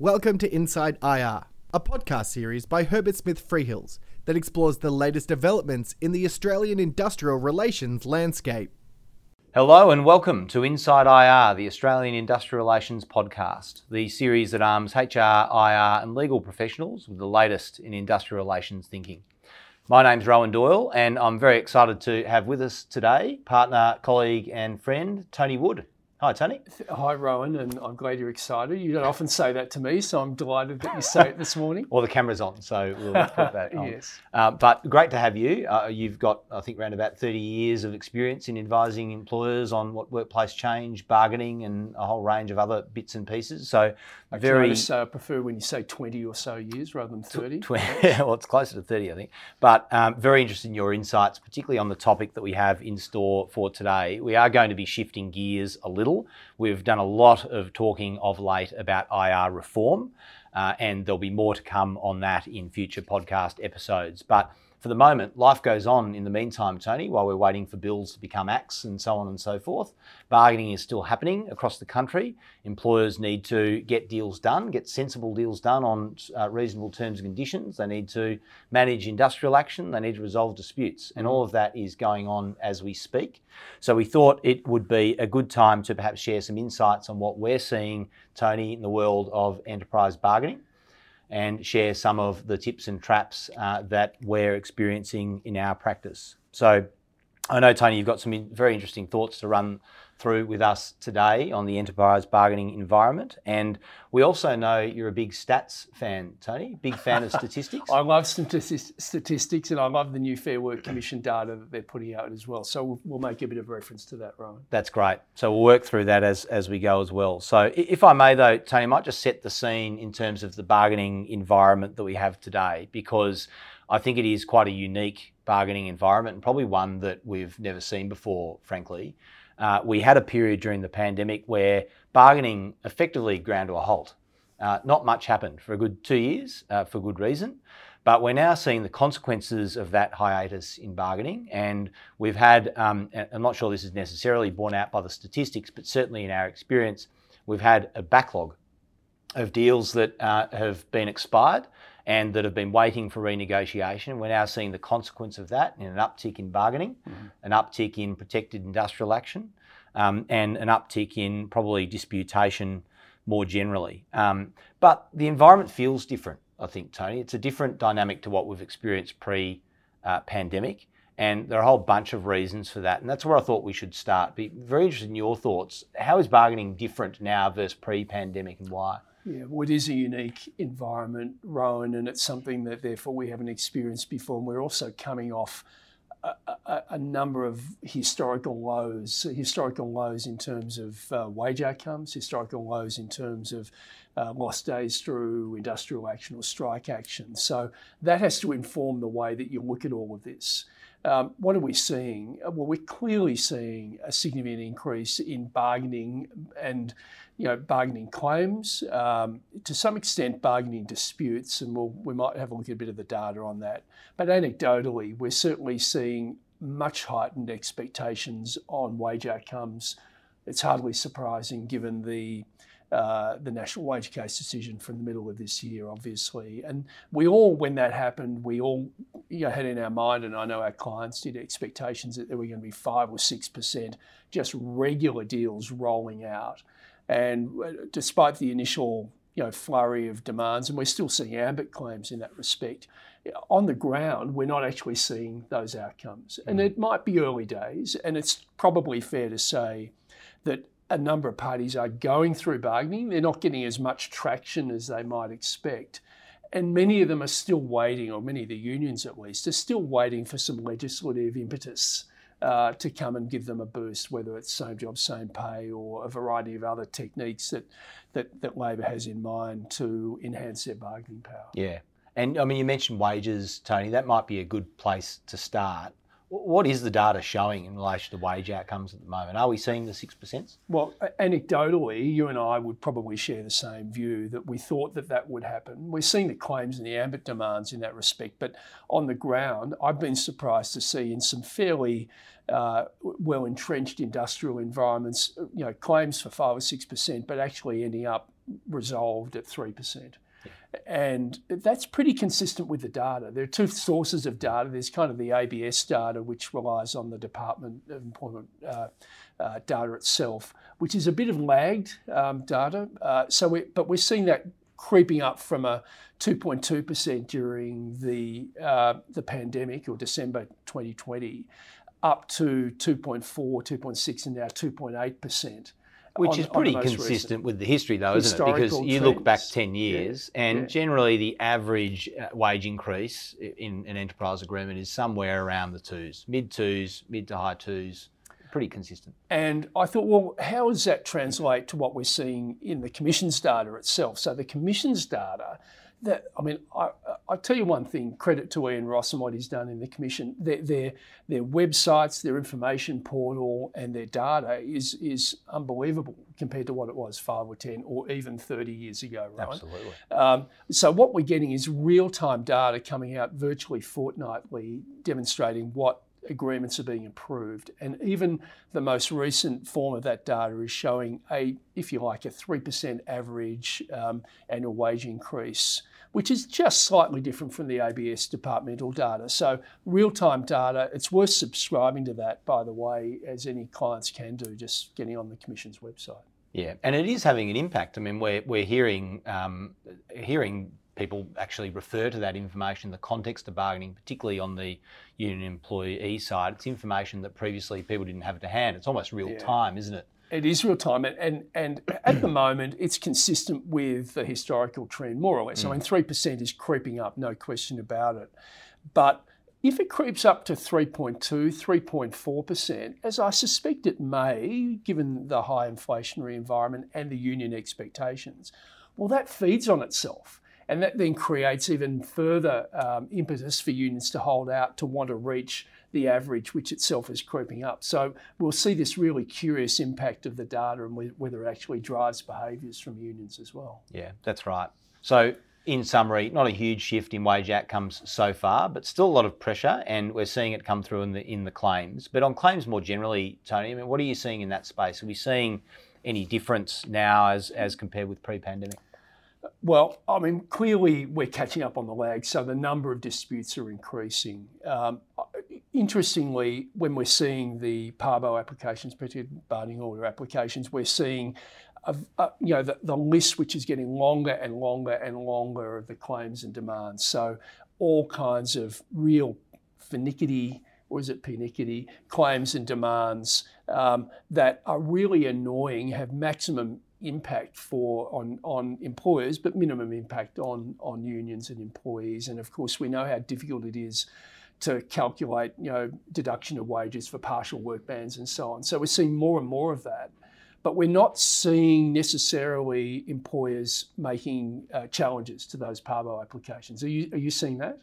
Welcome to Inside IR, a podcast series by Herbert Smith Freehills that explores the latest developments in the Australian industrial relations landscape. Hello and welcome to Inside IR, the Australian Industrial Relations podcast, the series that arms HR, IR, and legal professionals with the latest in industrial relations thinking. My name's Rowan Doyle, and I'm very excited to have with us today partner, colleague, and friend Tony Wood. Hi, Tony. Hi, Rowan, and I'm glad you're excited. You don't often say that to me, so I'm delighted that you say it this morning. well, the camera's on, so we'll put that on. yes. Uh, but great to have you. Uh, you've got, I think, around about 30 years of experience in advising employers on what workplace change, bargaining, and a whole range of other bits and pieces. So, I very. notice, uh, prefer when you say 20 or so years rather than 30. Tw- well, it's closer to 30, I think. But um, very interested in your insights, particularly on the topic that we have in store for today. We are going to be shifting gears a little. We've done a lot of talking of late about IR reform, uh, and there'll be more to come on that in future podcast episodes. But for the moment, life goes on in the meantime, Tony, while we're waiting for bills to become acts and so on and so forth. Bargaining is still happening across the country. Employers need to get deals done, get sensible deals done on uh, reasonable terms and conditions. They need to manage industrial action. They need to resolve disputes. And all of that is going on as we speak. So we thought it would be a good time to perhaps share some insights on what we're seeing, Tony, in the world of enterprise bargaining and share some of the tips and traps uh, that we're experiencing in our practice. So I know, Tony, you've got some very interesting thoughts to run through with us today on the enterprise bargaining environment. And we also know you're a big stats fan, Tony, big fan of statistics. I love statistics and I love the new Fair Work Commission data that they're putting out as well. So we'll, we'll make a bit of reference to that, Rowan. That's great. So we'll work through that as, as we go as well. So if I may, though, Tony, I might just set the scene in terms of the bargaining environment that we have today, because I think it is quite a unique bargaining environment and probably one that we've never seen before, frankly. Uh, we had a period during the pandemic where bargaining effectively ground to a halt. Uh, not much happened for a good two years uh, for good reason. But we're now seeing the consequences of that hiatus in bargaining. And we've had, um, I'm not sure this is necessarily borne out by the statistics, but certainly in our experience, we've had a backlog of deals that uh, have been expired and that have been waiting for renegotiation. We're now seeing the consequence of that in an uptick in bargaining, mm-hmm. an uptick in protected industrial action, um, and an uptick in probably disputation more generally. Um, but the environment feels different, I think, Tony. It's a different dynamic to what we've experienced pre uh, pandemic. And there are a whole bunch of reasons for that. And that's where I thought we should start. Be very interested in your thoughts. How is bargaining different now versus pre pandemic and why? Yeah, well, it is a unique environment, Rowan, and it's something that therefore we haven't experienced before. And we're also coming off a, a, a number of historical lows, historical lows in terms of uh, wage outcomes, historical lows in terms of uh, lost days through industrial action or strike action. So that has to inform the way that you look at all of this. Um, what are we seeing? Well, we're clearly seeing a significant increase in bargaining and you know bargaining claims, um, to some extent bargaining disputes, and we'll, we might have a look at a bit of the data on that. But anecdotally, we're certainly seeing much heightened expectations on wage outcomes. It's hardly surprising given the uh, the national wage case decision from the middle of this year, obviously. And we all, when that happened, we all you know, had in our mind, and I know our clients did, expectations that there were going to be five or six percent just regular deals rolling out. And uh, despite the initial you know, flurry of demands, and we're still seeing ambit claims in that respect. On the ground, we're not actually seeing those outcomes. And mm. it might be early days, and it's probably fair to say that a number of parties are going through bargaining. They're not getting as much traction as they might expect. And many of them are still waiting, or many of the unions at least, are still waiting for some legislative impetus uh, to come and give them a boost, whether it's same job, same pay, or a variety of other techniques that, that, that Labor has in mind to enhance their bargaining power. Yeah. And I mean, you mentioned wages, Tony. That might be a good place to start what is the data showing in relation to wage outcomes at the moment? Are we seeing the 6%? Well, anecdotally, you and I would probably share the same view that we thought that that would happen. We're seeing the claims and the ambit demands in that respect, but on the ground, I've been surprised to see in some fairly uh, well entrenched industrial environments, you know, claims for five or six percent, but actually ending up resolved at three percent. And that's pretty consistent with the data. There are two sources of data. There's kind of the ABS data, which relies on the Department of Employment uh, uh, data itself, which is a bit of lagged um, data. Uh, so, we, but we're seeing that creeping up from a 2.2% during the uh, the pandemic or December 2020 up to 2.4, 2.6, and now 2.8%. Which on, is pretty consistent recent. with the history, though, isn't it? Because you trends. look back 10 years, yeah. and yeah. generally the average uh, wage increase in an enterprise agreement is somewhere around the twos, mid twos, mid to high twos. Pretty consistent. And I thought, well, how does that translate to what we're seeing in the commissions data itself? So the commissions data that I mean, I, I tell you one thing. Credit to Iain Ross and what he's done in the commission. Their, their their websites, their information portal, and their data is is unbelievable compared to what it was five or ten or even thirty years ago. Right? Absolutely. Um, so what we're getting is real time data coming out virtually fortnightly, demonstrating what agreements are being approved. And even the most recent form of that data is showing a, if you like, a 3% average um, annual wage increase, which is just slightly different from the ABS departmental data. So real time data, it's worth subscribing to that, by the way, as any clients can do, just getting on the Commission's website. Yeah, and it is having an impact. I mean, we're, we're hearing um, hearing people actually refer to that information in the context of bargaining, particularly on the union employee side. It's information that previously people didn't have to hand. It's almost real yeah. time, isn't it? It is real time, and, and and at the moment, it's consistent with the historical trend, more or less. Mm. I mean, three percent is creeping up, no question about it. But if it creeps up to 3.2, 3.4%, as I suspect it may, given the high inflationary environment and the union expectations, well, that feeds on itself. And that then creates even further um, impetus for unions to hold out to want to reach the average, which itself is creeping up. So we'll see this really curious impact of the data and whether it actually drives behaviours from unions as well. Yeah, that's right. So in summary, not a huge shift in wage outcomes so far, but still a lot of pressure, and we're seeing it come through in the in the claims. But on claims more generally, Tony, I mean, what are you seeing in that space? Are we seeing any difference now as as compared with pre-pandemic? Well, I mean, clearly we're catching up on the lag, so the number of disputes are increasing. Um, interestingly, when we're seeing the PABO applications, particularly bargaining order applications, we're seeing a, a, you know the, the list which is getting longer and longer and longer of the claims and demands. So all kinds of real finicky or is it penickety claims and demands um, that are really annoying, have maximum impact for on, on employers, but minimum impact on, on unions and employees. And of course, we know how difficult it is to calculate, you know, deduction of wages for partial work bans and so on. So we're seeing more and more of that. But we're not seeing necessarily employers making uh, challenges to those PABO applications. Are you, are you seeing that?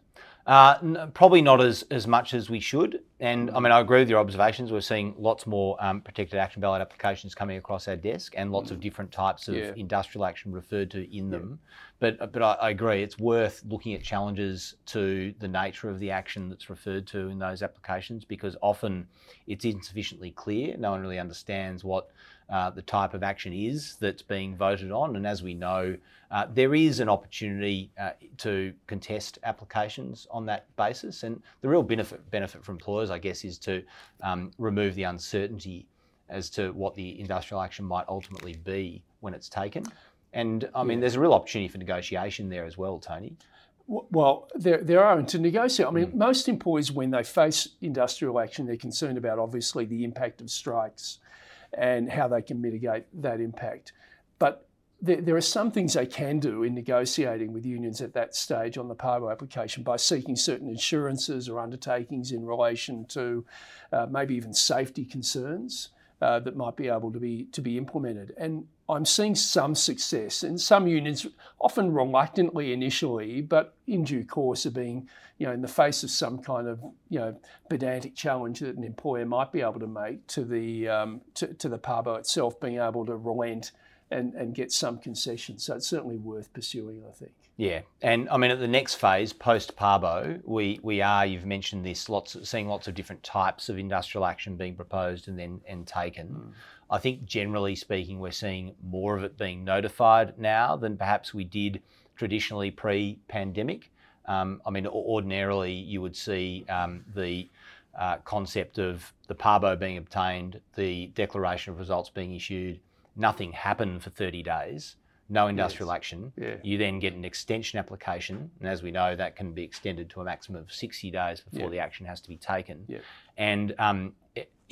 Uh, n- probably not as, as much as we should. And I mean, I agree with your observations. We're seeing lots more um, protected action ballot applications coming across our desk and lots mm. of different types of yeah. industrial action referred to in them. Yeah. But, but I, I, agree, it's worth looking at challenges to the nature of the action that's referred to in those applications because often it's insufficiently clear. No one really understands what uh, the type of action is that's being voted on. And as we know, uh, there is an opportunity uh, to contest applications on that basis. And the real benefit, benefit for employers, I guess, is to um, remove the uncertainty as to what the industrial action might ultimately be when it's taken. And I mean, yeah. there's a real opportunity for negotiation there as well, Tony. Well, there, there are, and to negotiate, I mean, mm. most employers, when they face industrial action, they're concerned about obviously the impact of strikes and how they can mitigate that impact. But there, are some things they can do in negotiating with unions at that stage on the PABO application by seeking certain insurances or undertakings in relation to uh, maybe even safety concerns uh, that might be able to be to be implemented. And I'm seeing some success, and some unions, often reluctantly initially, but in due course, are being, you know, in the face of some kind of, you know, pedantic challenge that an employer might be able to make to the um, to, to the PABO itself, being able to relent and, and get some concessions. So it's certainly worth pursuing, I think. Yeah, and I mean at the next phase post PABO, we we are you've mentioned this lots of, seeing lots of different types of industrial action being proposed and then and taken. Mm. I think generally speaking, we're seeing more of it being notified now than perhaps we did traditionally pre-pandemic. Um, I mean, ordinarily you would see um, the uh, concept of the PABO being obtained, the declaration of results being issued, nothing happened for 30 days no industrial yes. action. Yeah. You then get an extension application, and as we know, that can be extended to a maximum of 60 days before yeah. the action has to be taken. Yeah. And um,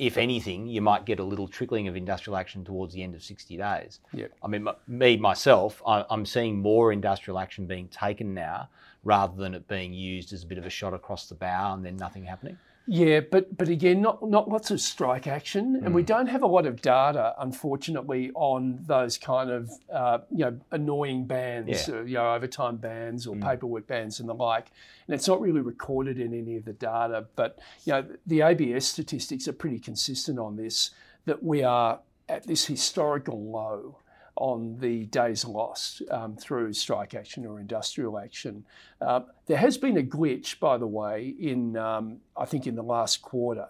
if anything, you might get a little trickling of industrial action towards the end of 60 days. I mean, me, myself, I'm seeing more industrial action being taken now rather than it being used as a bit of a shot across the bow and then nothing happening. Yeah, but but again, not not lots of strike action, mm. and we hmm. don't have a lot of data, unfortunately, on those kind of uh, you know annoying bans, yeah. uh, you know overtime bans or mm. paperwork bans and the like, and it's not really recorded in any of the data. But you know the ABS statistics are pretty consistent on this that we are at this historical low on the days lost um, through strike action or industrial action. Uh, there has been a glitch, by the way, in um, I think in the last quarter,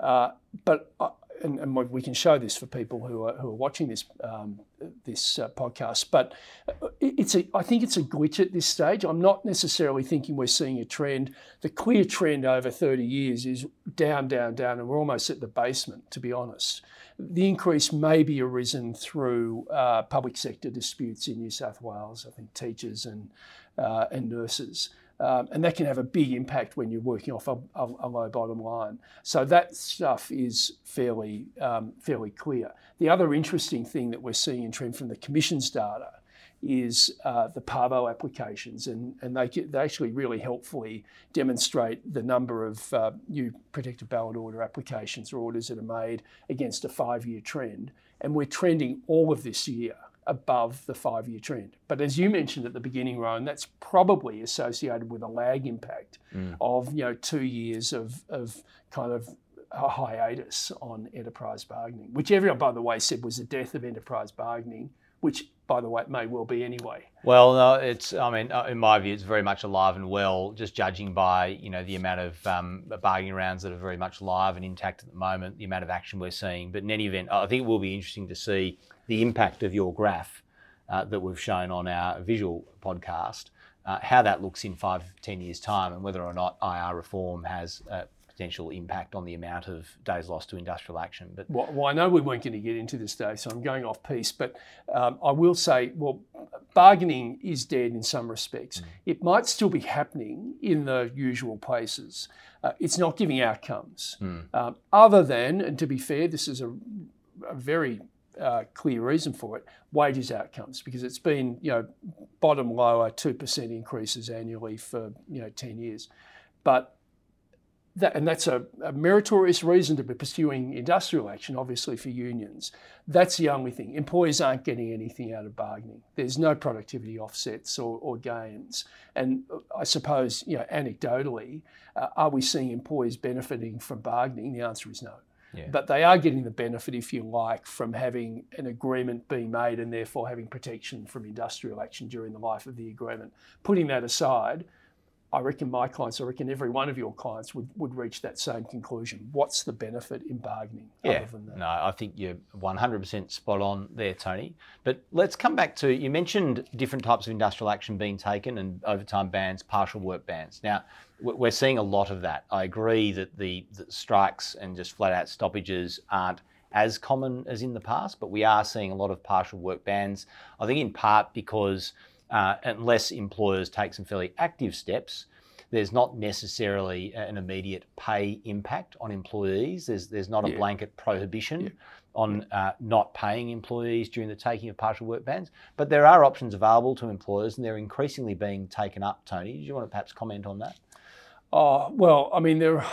uh, but. Uh, and, and, we can show this for people who are, who are watching this um, this uh, podcast. But it's a, I think it's a glitch at this stage. I'm not necessarily thinking we're seeing a trend. The clear trend over 30 years is down, down, down, and we're almost at the basement, to be honest. The increase may be arisen through uh, public sector disputes in New South Wales, I think teachers and, uh, and nurses. Um, and that can have a big impact when you're working off a, a, a low bottom line. So that stuff is fairly um, fairly clear. The other interesting thing that we're seeing in trend from the Commission's data is uh, the PABO applications, and, and they, they actually really helpfully demonstrate the number of uh, new protective ballot order applications or orders that are made against a five year trend. And we're trending all of this year above the five year trend. But as you mentioned at the beginning, Rowan, that's probably associated with a lag impact mm. of you know two years of, of kind of a hiatus on enterprise bargaining, which everyone, by the way, said was the death of enterprise bargaining which, by the way, it may well be anyway. Well, no, it's. I mean, uh, in my view, it's very much alive and well. Just judging by you know the amount of um, bargaining rounds that are very much live and intact at the moment, the amount of action we're seeing. But in any event, I think it will be interesting to see the impact of your graph uh, that we've shown on our visual podcast. Uh, how that looks in five, ten years' time, and whether or not IR reform has uh, potential impact on the amount of days lost to industrial action. But well, well I know we weren't going to get into this day, so I'm going off piece. But um, I will say, well, bargaining is dead in some respects. Mm. It might still be happening in the usual places. Uh, it's not giving outcomes, mm. um, other than, and to be fair, this is a, a very uh, clear reason for it, wages outcomes, because it's been, you know, bottom lower 2% increases annually for, you know, 10 years. But that, and that's a, a, meritorious reason to be pursuing industrial action, obviously, for unions. That's the only thing. Employers aren't getting anything out of bargaining. There's no productivity offsets or, or gains. And I suppose, you know, anecdotally, uh, are we seeing employers benefiting from bargaining? The answer is no. Yeah. But they are getting the benefit, if you like, from having an agreement being made and therefore having protection from industrial action during the life of the agreement. Putting that aside, I reckon my clients, I reckon every one of your clients would, would reach that same conclusion. What's the benefit in bargaining yeah, No, I think you're 100% spot on there, Tony. But let's come back to you mentioned different types of industrial action being taken and overtime bans, partial work bans. Now, we're seeing a lot of that. I agree that the, the strikes and just flat out stoppages aren't as common as in the past, but we are seeing a lot of partial work bans. I think in part because uh, unless employers take some fairly active steps, there's not necessarily an immediate pay impact on employees. There's there's not a yeah. blanket prohibition yeah. on uh, not paying employees during the taking of partial work bans, but there are options available to employers, and they're increasingly being taken up. Tony, do you want to perhaps comment on that? Oh well, I mean there,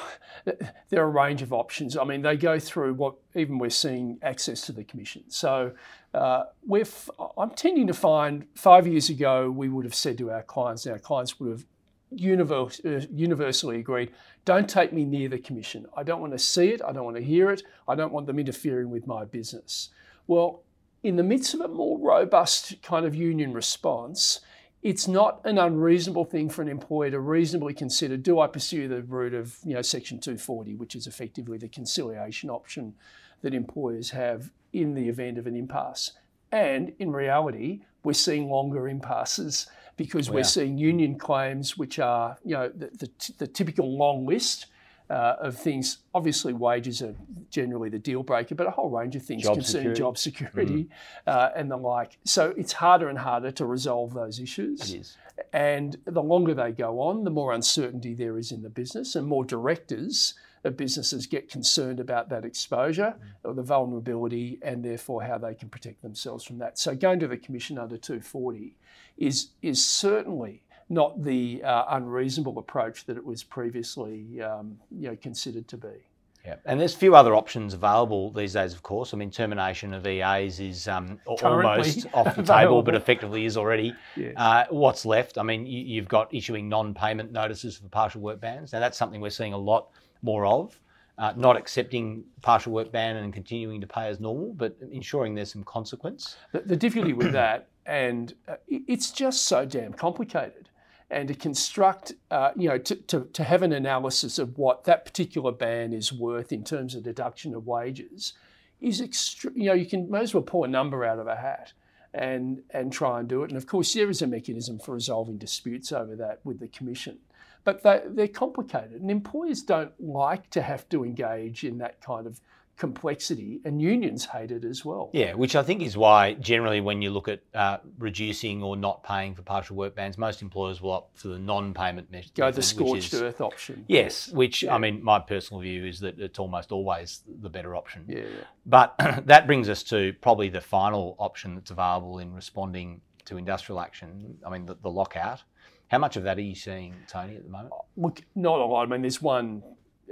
there are a range of options. I mean they go through what even we're seeing access to the commission. So uh, we're f- I'm tending to find five years ago we would have said to our clients, our clients would have universe, uh, universally agreed, don't take me near the commission. I don't want to see it. I don't want to hear it. I don't want them interfering with my business. Well, in the midst of a more robust kind of union response, it's not an unreasonable thing for an employer to reasonably consider do I pursue the route of you know section 240 which is effectively the conciliation option that employers have in the event of an impasse? And in reality we're seeing longer impasses because we're seeing union claims which are you know the, the, the typical long list uh, of things. Obviously, wages are generally the deal breaker, but a whole range of things Job concern security. job security uh, and the like. So it's harder and harder to resolve those issues. It is. And the longer they go on, the more uncertainty there is in the business, and more directors of businesses get concerned about that exposure or the vulnerability, and therefore how they can protect themselves from that. So going to the commission under 240 is is certainly not the uh, unreasonable approach that it was previously um, you know considered to be. Yeah, and there's a few other options available these days, of course. I mean, termination of EAs is um, almost off the available. table, but effectively is already. Yeah. Uh, what's left? I mean, you, you've got issuing non-payment notices for partial work bans. Now, that's something we're seeing a lot more of. Uh, not accepting partial work ban and continuing to pay as normal, but ensuring there's some consequence. The, the difficulty with that, and uh, it's just so damn complicated. And to construct, uh, you know, to, to, to have an analysis of what that particular ban is worth in terms of deduction of wages is extre- you know, you can may as well pull a number out of a hat and and try and do it. And of course, there is a mechanism for resolving disputes over that with the commission. But they, they're complicated, and employers don't like to have to engage in that kind of complexity, and unions hate it as well. Yeah, which I think is why generally when you look at uh, reducing or not paying for partial work bans, most employers will opt for the non-payment method. Go the scorched is- earth option. Yes, which Yeah. I mean, my personal view is that it's almost always the better option. Yeah, yeah. But that brings us to probably the final option that's available in responding to industrial action. I mean, the, the lockout. How much of that are you seeing, Tony, at the moment? Look, not a lot. I mean, there's one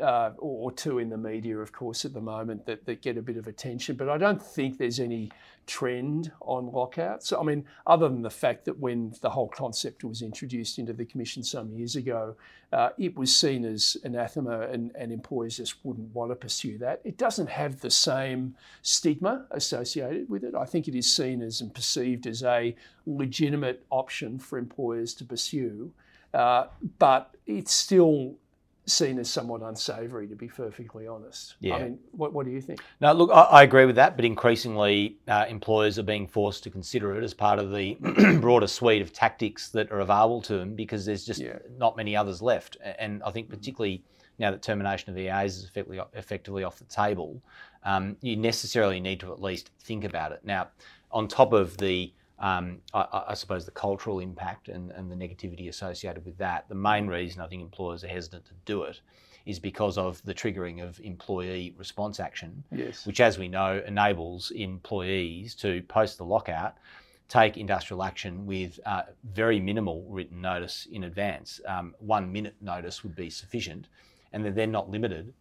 uh, or two in the media, of course, at the moment that, that get a bit of attention, but I don't think there's any trend on lockouts. I mean, other than the fact that when the whole concept was introduced into the Commission some years ago, uh, it was seen as anathema and, and employers just wouldn't want to pursue that. It doesn't have the same stigma associated with it. I think it is seen as and perceived as a legitimate option for employers to pursue. Uh, but it's still seen as somewhat unsavoury, to be perfectly honest. Yeah. I mean, what, what do you think? No, look, I, I agree with that, but increasingly uh, employers are being forced to consider it as part of the broader suite of tactics that are available to them because there's just Yeah. not many others left. And I think particularly now that termination of EAs is effectively, effectively off the table, um, you necessarily need to at least think about it. Now, on top of the um, I- I, suppose the cultural impact and, and the negativity associated with that. The main reason I think employers are hesitant to do it is because of the triggering of employee response action, Yes. which, as we know, enables employees to post the lockout, take industrial action with uh, very minimal written notice in advance. Um, one minute notice would be sufficient, and they're then not limited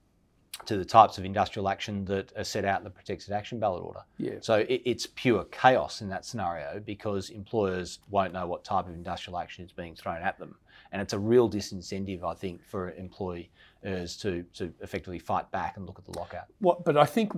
to the types of industrial action that are set out in the protected action ballot order. Yeah. So it, it's pure chaos in that scenario because employers won't know what type of industrial action is being thrown at them. And it's a real disincentive, I think, for employers to, to effectively fight back and look at the lockout. What, but I think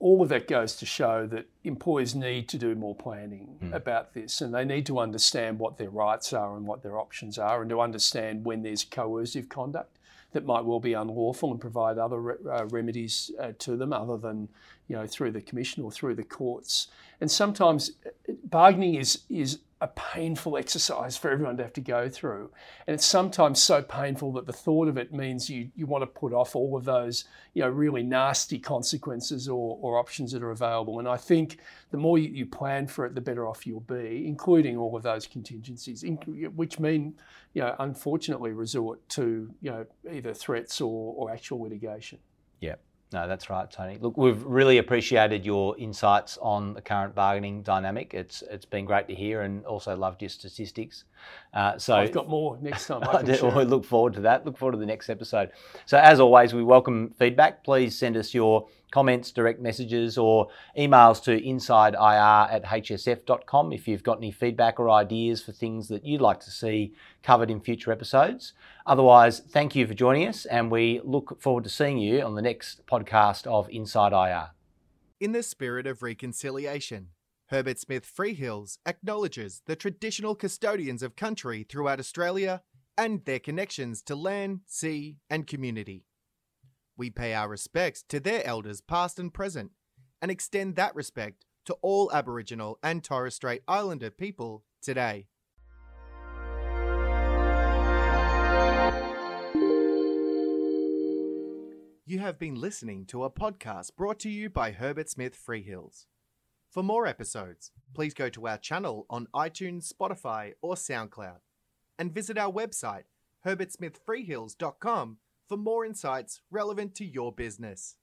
all of that goes to show that employers need to do more planning Hmm. about this and they need to understand what their rights are and what their options are and to understand when there's coercive conduct that might well be unlawful and provide other re- uh, remedies uh, to them other than you know through the commission or through the courts. And sometimes uh, bargaining is is a painful exercise for everyone to have to go through. And it's sometimes so painful that the thought of it means you you want to put off all of those you know really nasty consequences or, or options that are available. And I think the more you, you plan for it the better off you'll be including all of those contingencies in, which mean you know unfortunately resort to you know either threats or, or actual litigation. Yeah. No, that's right, Tony. Look, we've really appreciated your insights on the current bargaining dynamic. It's it's been great to hear, and also loved your statistics. Uh, so I've got more next time. I we look forward to that. Look forward to the next episode. So as always, we welcome feedback. Please send us your comments, direct messages, or emails to insideir at hsf.com if you've got any feedback or ideas for things that you'd like to see covered in future episodes. Otherwise, thank you for joining us, and we look forward to seeing you on the next podcast of Inside IR. In the spirit of reconciliation, Herbert Smith Freehills acknowledges the traditional custodians of country throughout Australia and their connections to land, sea, and community. We pay our respects to their elders, past and present, and extend that respect to all Aboriginal and Torres Strait Islander people today. You have been listening to a podcast brought to you by Herbert Smith Freehills. For more episodes, please go to our channel on iTunes, Spotify, or SoundCloud, and visit our website, herbertsmithfreehills.com for more insights relevant to your business.